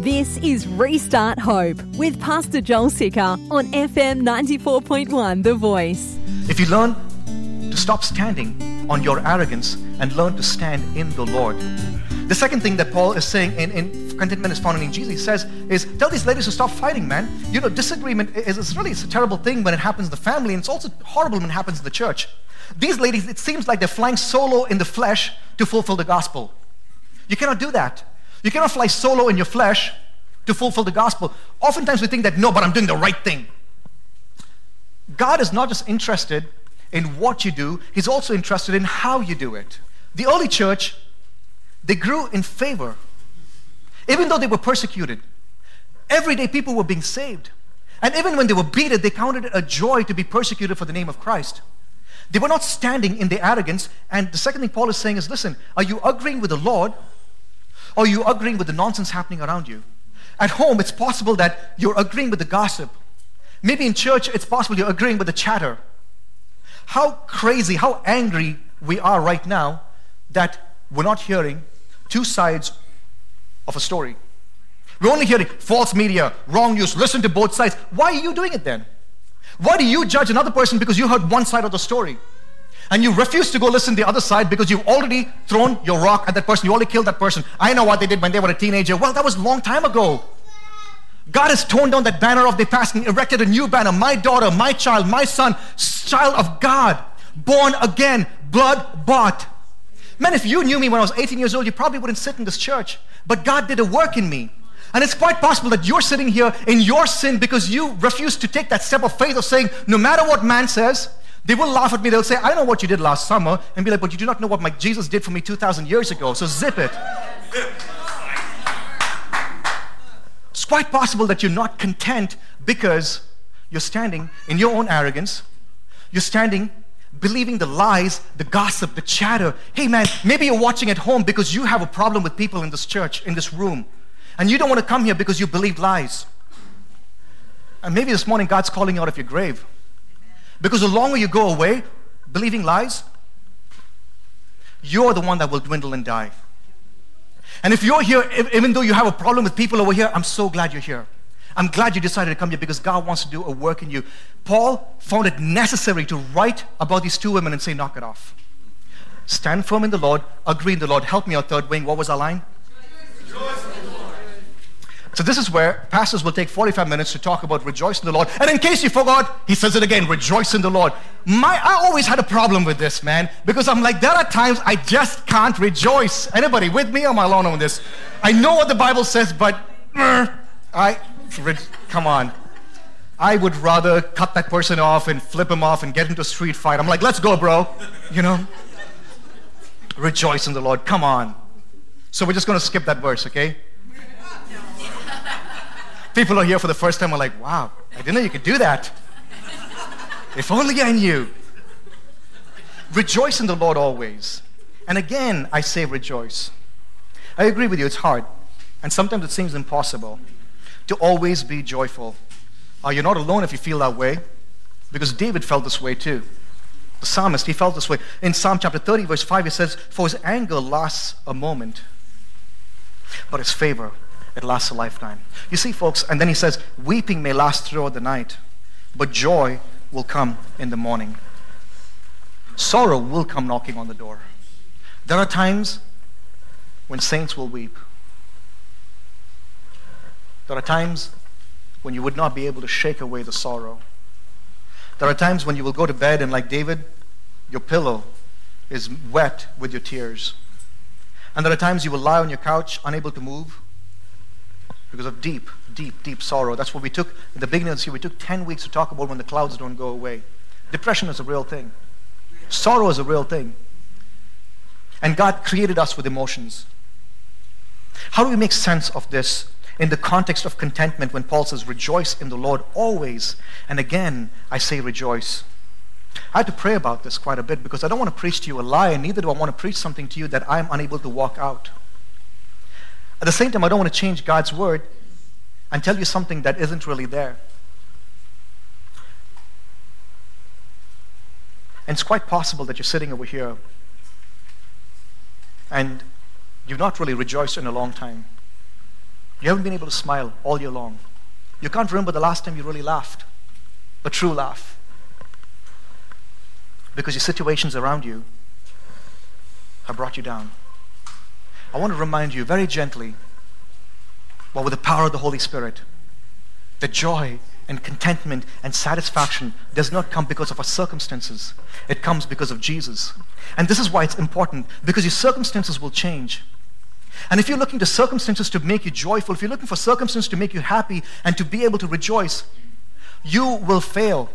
This is Restart Hope with Pastor Joel Sicker on FM 94.1 The Voice. If you learn to stop standing on your arrogance and learn to stand in the Lord. The second thing that Paul is saying in, in contentment is found in Jesus, he says, is tell these ladies to stop fighting, man. You know, disagreement is, really it's a terrible thing when it happens in the family, and it's also horrible when it happens in the church. These ladies, it seems like they're flying solo in the flesh to fulfill the gospel. You cannot do that. You cannot fly solo in your flesh to fulfill the gospel. Oftentimes we think that, no, but I'm doing the right thing. God is not just interested in what you do, He's also interested in how you do it. The early church, they grew in favor. Even though they were persecuted, every day people were being saved. And even when they were beaten, they counted it a joy to be persecuted for the name of Christ. They were not standing in their arrogance. And the second thing Paul is saying is listen, are you agreeing with the Lord or are you agreeing with the nonsense happening around you? At home, it's possible that you're agreeing with the gossip. Maybe in church, it's possible you're agreeing with the chatter. How crazy, how angry we are right now that we're not hearing two sides of a story. We're only hearing false media, wrong news, listen to both sides. Why are you doing it then? Why do you judge another person because you heard one side of the story? And you refuse to go listen to the other side because you've already thrown your rock at that person. You already killed that person. I know what they did when they were a teenager. Well, that was a long time ago. God has torn down that banner of the past and erected a new banner. My daughter, my child, my son, child of God, born again, blood bought. Man, if you knew me when I was 18 years old, you probably wouldn't sit in this church. But God did a work in me. And it's quite possible that you're sitting here in your sin because you refuse to take that step of faith of saying, no matter what man says, they will laugh at me. They'll say, I know what you did last summer. And be like, but you do not know what my Jesus did for me 2,000 years ago. So zip it. It's quite possible that you're not content because you're standing in your own arrogance. You're standing believing the lies, the gossip, the chatter. Hey man, maybe you're watching at home because you have a problem with people in this church, in this room. And you don't want to come here because you believe lies. And maybe this morning God's calling you out of your grave. Because the longer you go away believing lies, you're the one that will dwindle and die. And if you're here, even though you have a problem with people over here, I'm so glad you're here. I'm glad you decided to come here because God wants to do a work in you. Paul found it necessary to write about these two women and say, knock it off. Stand firm in the Lord, agree in the Lord. Help me out, third wing. What was our line? So this is where pastors will take 45 minutes to talk about rejoice in the Lord. And in case you forgot, he says it again, rejoice in the Lord. My, I always had a problem with this, man, because I'm like, there are times I just can't rejoice. Anybody with me or am I alone on this? I know what the Bible says, but uh, I, come on. I would rather cut that person off and flip him off and get into a street fight. I'm like, let's go, bro. You know? Rejoice in the Lord. Come on. So we're just going to skip that verse, okay? People are here for the first time are like, wow, I didn't know you could do that. if only I knew. Rejoice in the Lord always. And again, I say rejoice. I agree with you, it's hard. And sometimes it seems impossible to always be joyful. Uh, you're not alone if you feel that way, because David felt this way too. The psalmist, he felt this way. In Psalm chapter 30, verse 5, he says, For his anger lasts a moment, but his favor it lasts a lifetime. You see, folks, and then he says, weeping may last throughout the night, but joy will come in the morning. Sorrow will come knocking on the door. There are times when saints will weep. There are times when you would not be able to shake away the sorrow. There are times when you will go to bed and, like David, your pillow is wet with your tears. And there are times you will lie on your couch, unable to move, because of deep, deep, deep sorrow. That's what we took in the beginning of this year. We took 10 weeks to talk about when the clouds don't go away. Depression is a real thing, sorrow is a real thing. And God created us with emotions. How do we make sense of this in the context of contentment when Paul says, Rejoice in the Lord always? And again, I say rejoice. I had to pray about this quite a bit because I don't want to preach to you a lie, and neither do I want to preach something to you that I'm unable to walk out. At the same time, I don't want to change God's word and tell you something that isn't really there. And it's quite possible that you're sitting over here and you've not really rejoiced in a long time. You haven't been able to smile all year long. You can't remember the last time you really laughed, a true laugh. Because your situations around you have brought you down. I want to remind you very gently, but with the power of the Holy Spirit, that joy and contentment and satisfaction does not come because of our circumstances. It comes because of Jesus. And this is why it's important, because your circumstances will change. And if you're looking to circumstances to make you joyful, if you're looking for circumstances to make you happy and to be able to rejoice, you will fail.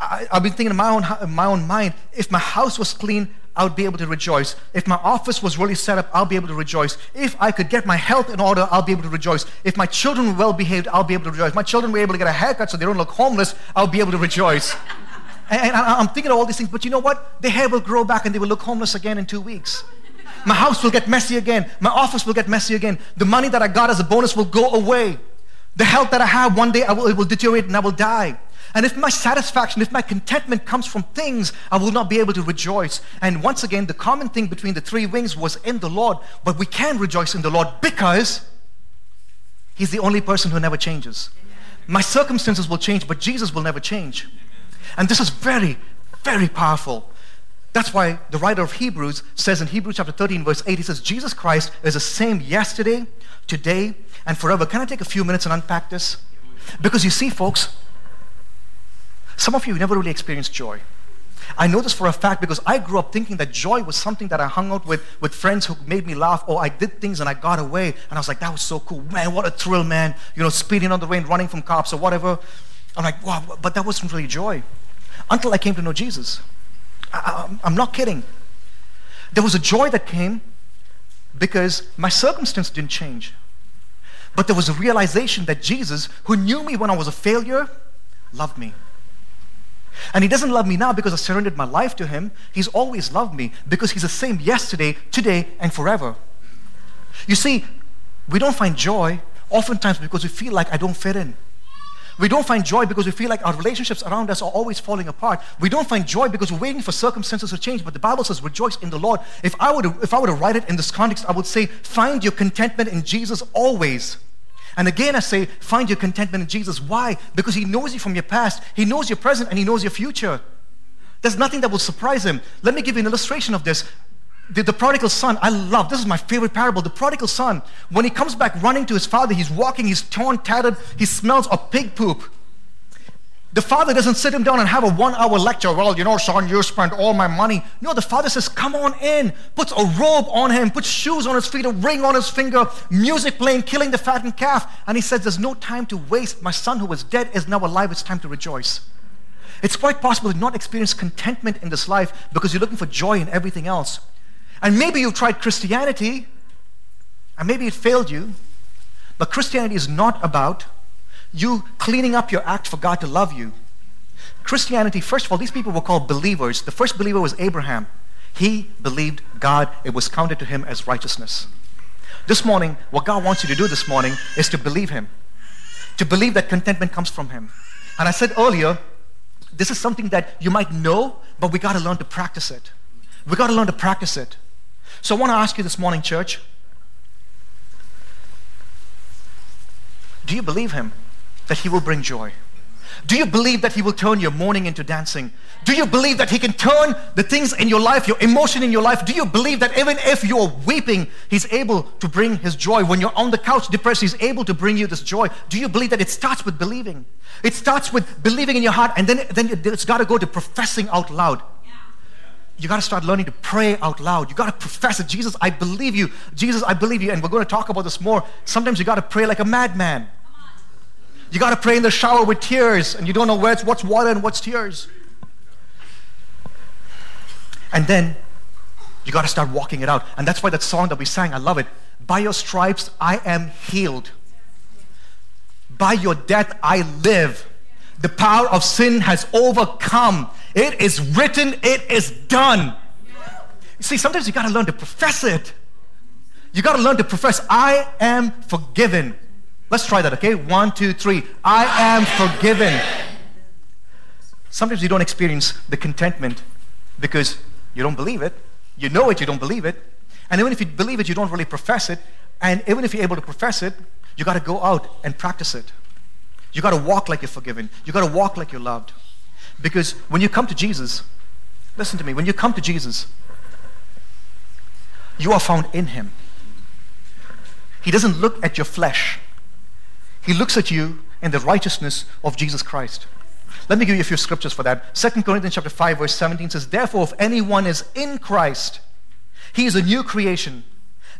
I, have been thinking in my own, in my own mind, if my house was clean, I would be able to rejoice. If my office was really set up, I'll be able to rejoice. If I could get my health in order, I'll be able to rejoice. If my children were well behaved, I'll be able to rejoice. if My children were able to get a haircut so they don't look homeless, I'll be able to rejoice. and, I'm thinking of all these things, but you know what? The hair will grow back and they will look homeless again in two weeks. My house will get messy again. My office will get messy again. The money that I got as a bonus will go away. The health that I have, one day I will, it will deteriorate and I will die. And if my satisfaction, if my contentment comes from things, I will not be able to rejoice. And once again, the common thing between the three wings was in the Lord, but we can rejoice in the Lord because He's the only person who never changes. My circumstances will change, but Jesus will never change. And this is very, very powerful. That's why the writer of Hebrews says in Hebrews chapter 13, verse 8, he says, Jesus Christ is the same yesterday, today, and forever. Can I take a few minutes and unpack this? Because you see, folks, some of you never really experienced joy. I know this for a fact because I grew up thinking that joy was something that I hung out with with friends who made me laugh, or I did things and I got away, and I was like, that was so cool, man! What a thrill, man! You know, speeding on the rain, running from cops or whatever. I'm like, wow, but that wasn't really joy until I came to know Jesus. I, I'm not kidding. There was a joy that came because my circumstance didn't change. But there was a realization that Jesus, who knew me when I was a failure, loved me. And he doesn't love me now because I surrendered my life to him. He's always loved me because he's the same yesterday, today, and forever. You see, we don't find joy oftentimes because we feel like I don't fit in. We don't find joy because we feel like our relationships around us are always falling apart. We don't find joy because we're waiting for circumstances to change. But the Bible says, rejoice in the Lord. If I were to, if I were to write it in this context, I would say, find your contentment in Jesus always. And again, I say, find your contentment in Jesus. Why? Because He knows you from your past, He knows your present, and He knows your future. There's nothing that will surprise Him. Let me give you an illustration of this. The, the, prodigal son, I love, this is my favorite parable. The prodigal son, when he comes back running to his father, he's walking, he's torn, tattered, he smells of pig poop. The father doesn't sit him down and have a one hour lecture. Well, you know, son, you spent all my money. No, the father says, Come on in. Puts a robe on him, puts shoes on his feet, a ring on his finger, music playing, killing the fattened calf. And he says, There's no time to waste. My son who was dead is now alive. It's time to rejoice. It's quite possible to not experience contentment in this life because you're looking for joy in everything else. And maybe you've tried Christianity, and maybe it failed you. But Christianity is not about you cleaning up your act for God to love you. Christianity, first of all, these people were called believers. The first believer was Abraham. He believed God, it was counted to him as righteousness. This morning, what God wants you to do this morning is to believe Him, to believe that contentment comes from Him. And I said earlier, this is something that you might know, but we got to learn to practice it. We got to learn to practice it. So I want to ask you this morning, church do you believe Him? That He will bring joy? Do you believe that He will turn your mourning into dancing? Do you believe that He can turn the things in your life, your emotion in your life? Do you believe that even if you're weeping, He's able to bring His joy? When you're on the couch depressed, He's able to bring you this joy. Do you believe that it starts with believing? It starts with believing in your heart, and then, then it's got to go to professing out loud. You got to start learning to pray out loud. You got to profess it. Jesus, I believe you. Jesus, I believe you. And we're going to talk about this more. Sometimes you got to pray like a madman. You got to pray in the shower with tears, and you don't know what's, what's water and what's tears. And then you got to start walking it out. And that's why that song that we sang, I love it. By your stripes, I am healed. By your death, I live. The power of sin has overcome. It is written, it is done. You see, sometimes you got to learn to profess it. You got to learn to profess, I am forgiven. Let's try that, okay? One, two, three. I am forgiven. Sometimes you don't experience the contentment because you don't believe it. You know it, you don't believe it. And even if you believe it, you don't really profess it. And even if you're able to profess it, You got to go out and practice it. You got to walk like you're forgiven. You got to walk like you're loved. Because when you come to Jesus, listen to me, when you come to Jesus, you are found in Him. He doesn't look at your flesh, He looks at you in the righteousness of Jesus Christ. Let me give you a few scriptures for that. 2 Corinthians chapter 5, verse 17 says, Therefore, if anyone is in Christ, he is a new creation.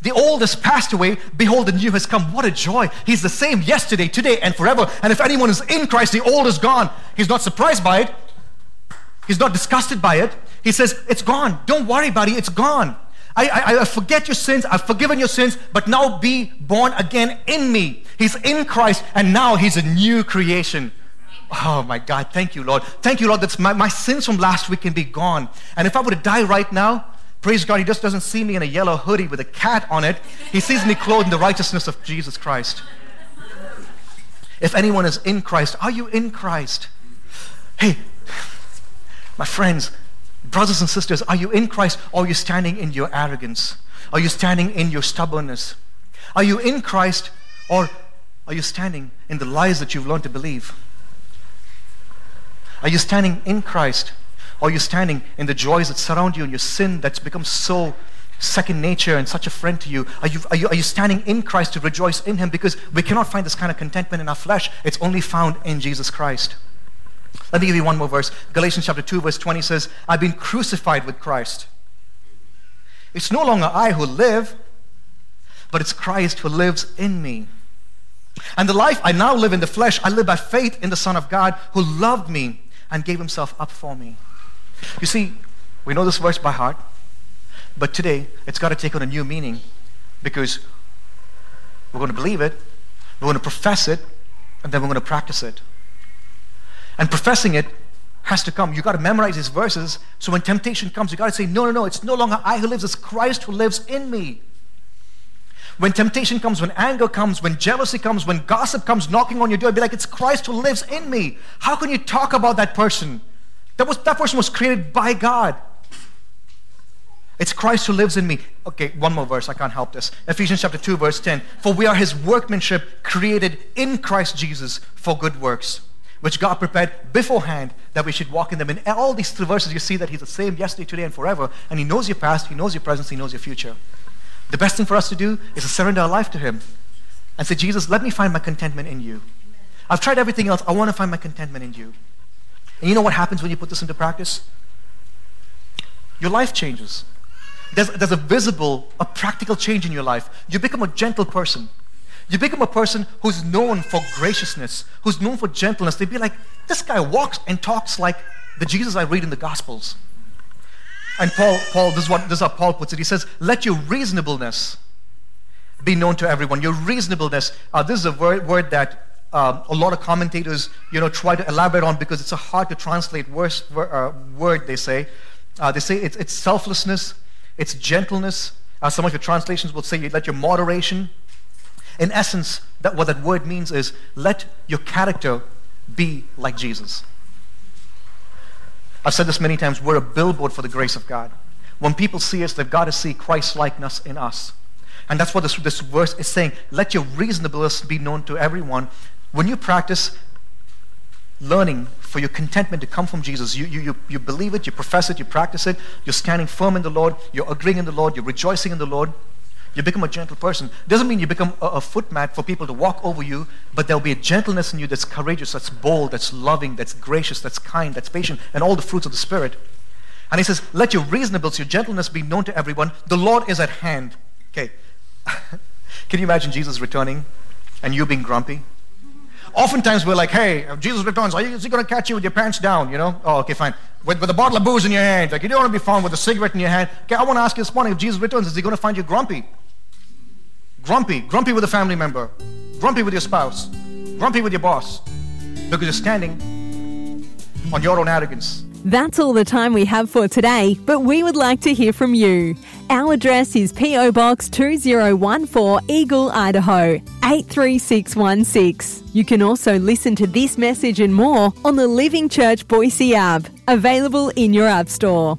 The old has passed away. Behold, the new has come. What a joy. He's the same yesterday, today, and forever. And if anyone is in Christ, the old is gone. He's not surprised by it. He's not disgusted by it. He says, It's gone. Don't worry, buddy. It's gone. I, I, I, forget your sins. I've forgiven your sins, but now be born again in me. He's in Christ, and now he's a new creation. Oh my God, thank you, Lord. Thank you, Lord, that my, my sins from last week can be gone. And if I were to die right now, praise God, He just doesn't see me in a yellow hoodie with a cat on it. He sees me clothed in the righteousness of Jesus Christ. If anyone is in Christ, are you in Christ? Hey, my friends, brothers and sisters, are you in Christ or are you standing in your arrogance? Are you standing in your stubbornness? Are you in Christ or are you standing in the lies that you've learned to believe? Are you standing in Christ? Or are you standing in the joys that surround you and your sin that's become so second nature and such a friend to you? Are you, are you? are you standing in Christ to rejoice in Him? Because we cannot find this kind of contentment in our flesh. It's only found in Jesus Christ. Let me give you one more verse. Galatians chapter 2, verse 20 says, I've been crucified with Christ. It's no longer I who live, but it's Christ who lives in me. And the life I now live in the flesh, I live by faith in the Son of God who loved me and gave himself up for me. You see, we know this verse by heart, but today it's got to take on a new meaning because we're going to believe it, we're going to profess it, and then we're going to practice it. And professing it has to come. You've got to memorize these verses so when temptation comes, you've got to say, No, no, no, it's no longer I who lives, it's Christ who lives in me. When temptation comes, when anger comes, when jealousy comes, when gossip comes knocking on your door, be like, it's Christ who lives in me. How can you talk about that person? That, was, that person was created by God. It's Christ who lives in me. Okay, one more verse. I can't help this. Ephesians chapter 2, verse 10. For we are his workmanship created in Christ Jesus for good works, which God prepared beforehand that we should walk in them. In all these three verses, you see that he's the same yesterday, today, and forever. And he knows your past, he knows your present, he knows your future. The best thing for us to do is to surrender our life to Him and say, Jesus, let me find my contentment in you. I've tried everything else. I want to find my contentment in you. And you know what happens when you put this into practice? Your life changes. There's, there's a visible, a practical change in your life. You become a gentle person. You become a person who's known for graciousness, who's known for gentleness. They'd be like, this guy walks and talks like the Jesus I read in the Gospels. And Paul, Paul, this is what this is how Paul puts it. He says, "Let your reasonableness be known to everyone." Your reasonableness. Uh, this is a word, word that um, a lot of commentators, you know, try to elaborate on because it's a hard to translate worse, uh, word. They say, uh, they say it's, it's selflessness, it's gentleness. Uh, some of your translations will say, you "Let your moderation." In essence, that what that word means is, let your character be like Jesus. I've said this many times we're a billboard for the grace of God. When people see us, they've got to see Christ likeness in us. And that's what this, this verse is saying. Let your reasonableness be known to everyone. When you practice learning for your contentment to come from Jesus, you, you, you, you believe it, you profess it, you practice it, you're standing firm in the Lord, you're agreeing in the Lord, you're rejoicing in the Lord, you become a gentle person. Doesn't mean you become a, a footmat for people to walk over you, but there'll be a gentleness in you that's courageous, that's bold, that's loving, that's gracious, that's kind, that's patient, and all the fruits of the Spirit. And he says, Let your reasonableness, your gentleness be known to everyone. The Lord is at hand. Okay. Can you imagine Jesus returning and you being grumpy? Oftentimes we're like, hey, Jesus returns. Are you, is he going to catch you with your pants down? You know? Oh, okay, fine. With, with a bottle of booze in your hand. Like, you don't want to be found with a cigarette in your hand. Okay, I want to ask you this morning if Jesus returns, is he going to find you grumpy? Grumpy, grumpy with a family member, grumpy with your spouse, grumpy with your boss, because you're standing on your own arrogance. That's all the time we have for today, but we would like to hear from you. Our address is P.O. Box 2014 Eagle, Idaho 83616. You can also listen to this message and more on the Living Church Boise app, available in your App Store.